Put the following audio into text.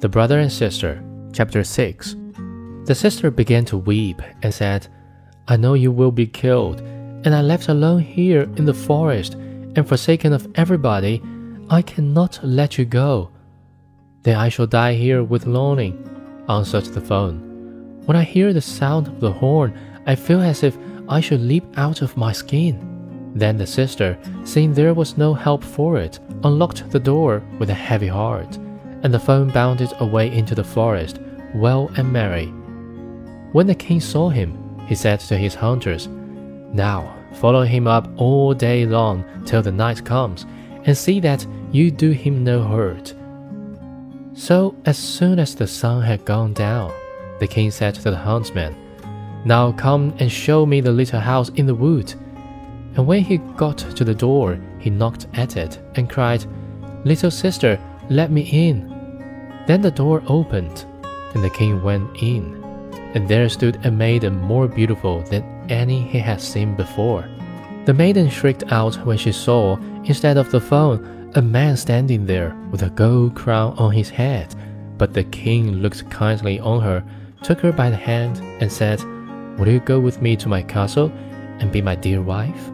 The Brother and Sister, Chapter 6. The sister began to weep and said, I know you will be killed, and I left alone here in the forest and forsaken of everybody. I cannot let you go. Then I shall die here with longing, answered the fawn. When I hear the sound of the horn, I feel as if I should leap out of my skin. Then the sister, seeing there was no help for it, unlocked the door with a heavy heart and the fawn bounded away into the forest, well and merry. When the king saw him, he said to his hunters, Now follow him up all day long till the night comes, and see that you do him no hurt. So, as soon as the sun had gone down, the king said to the huntsman, Now come and show me the little house in the wood. And when he got to the door, he knocked at it and cried, Little sister, let me in. Then the door opened, and the king went in, and there stood a maiden more beautiful than any he had seen before. The maiden shrieked out when she saw, instead of the fawn, a man standing there with a gold crown on his head. But the king looked kindly on her, took her by the hand, and said, Will you go with me to my castle and be my dear wife?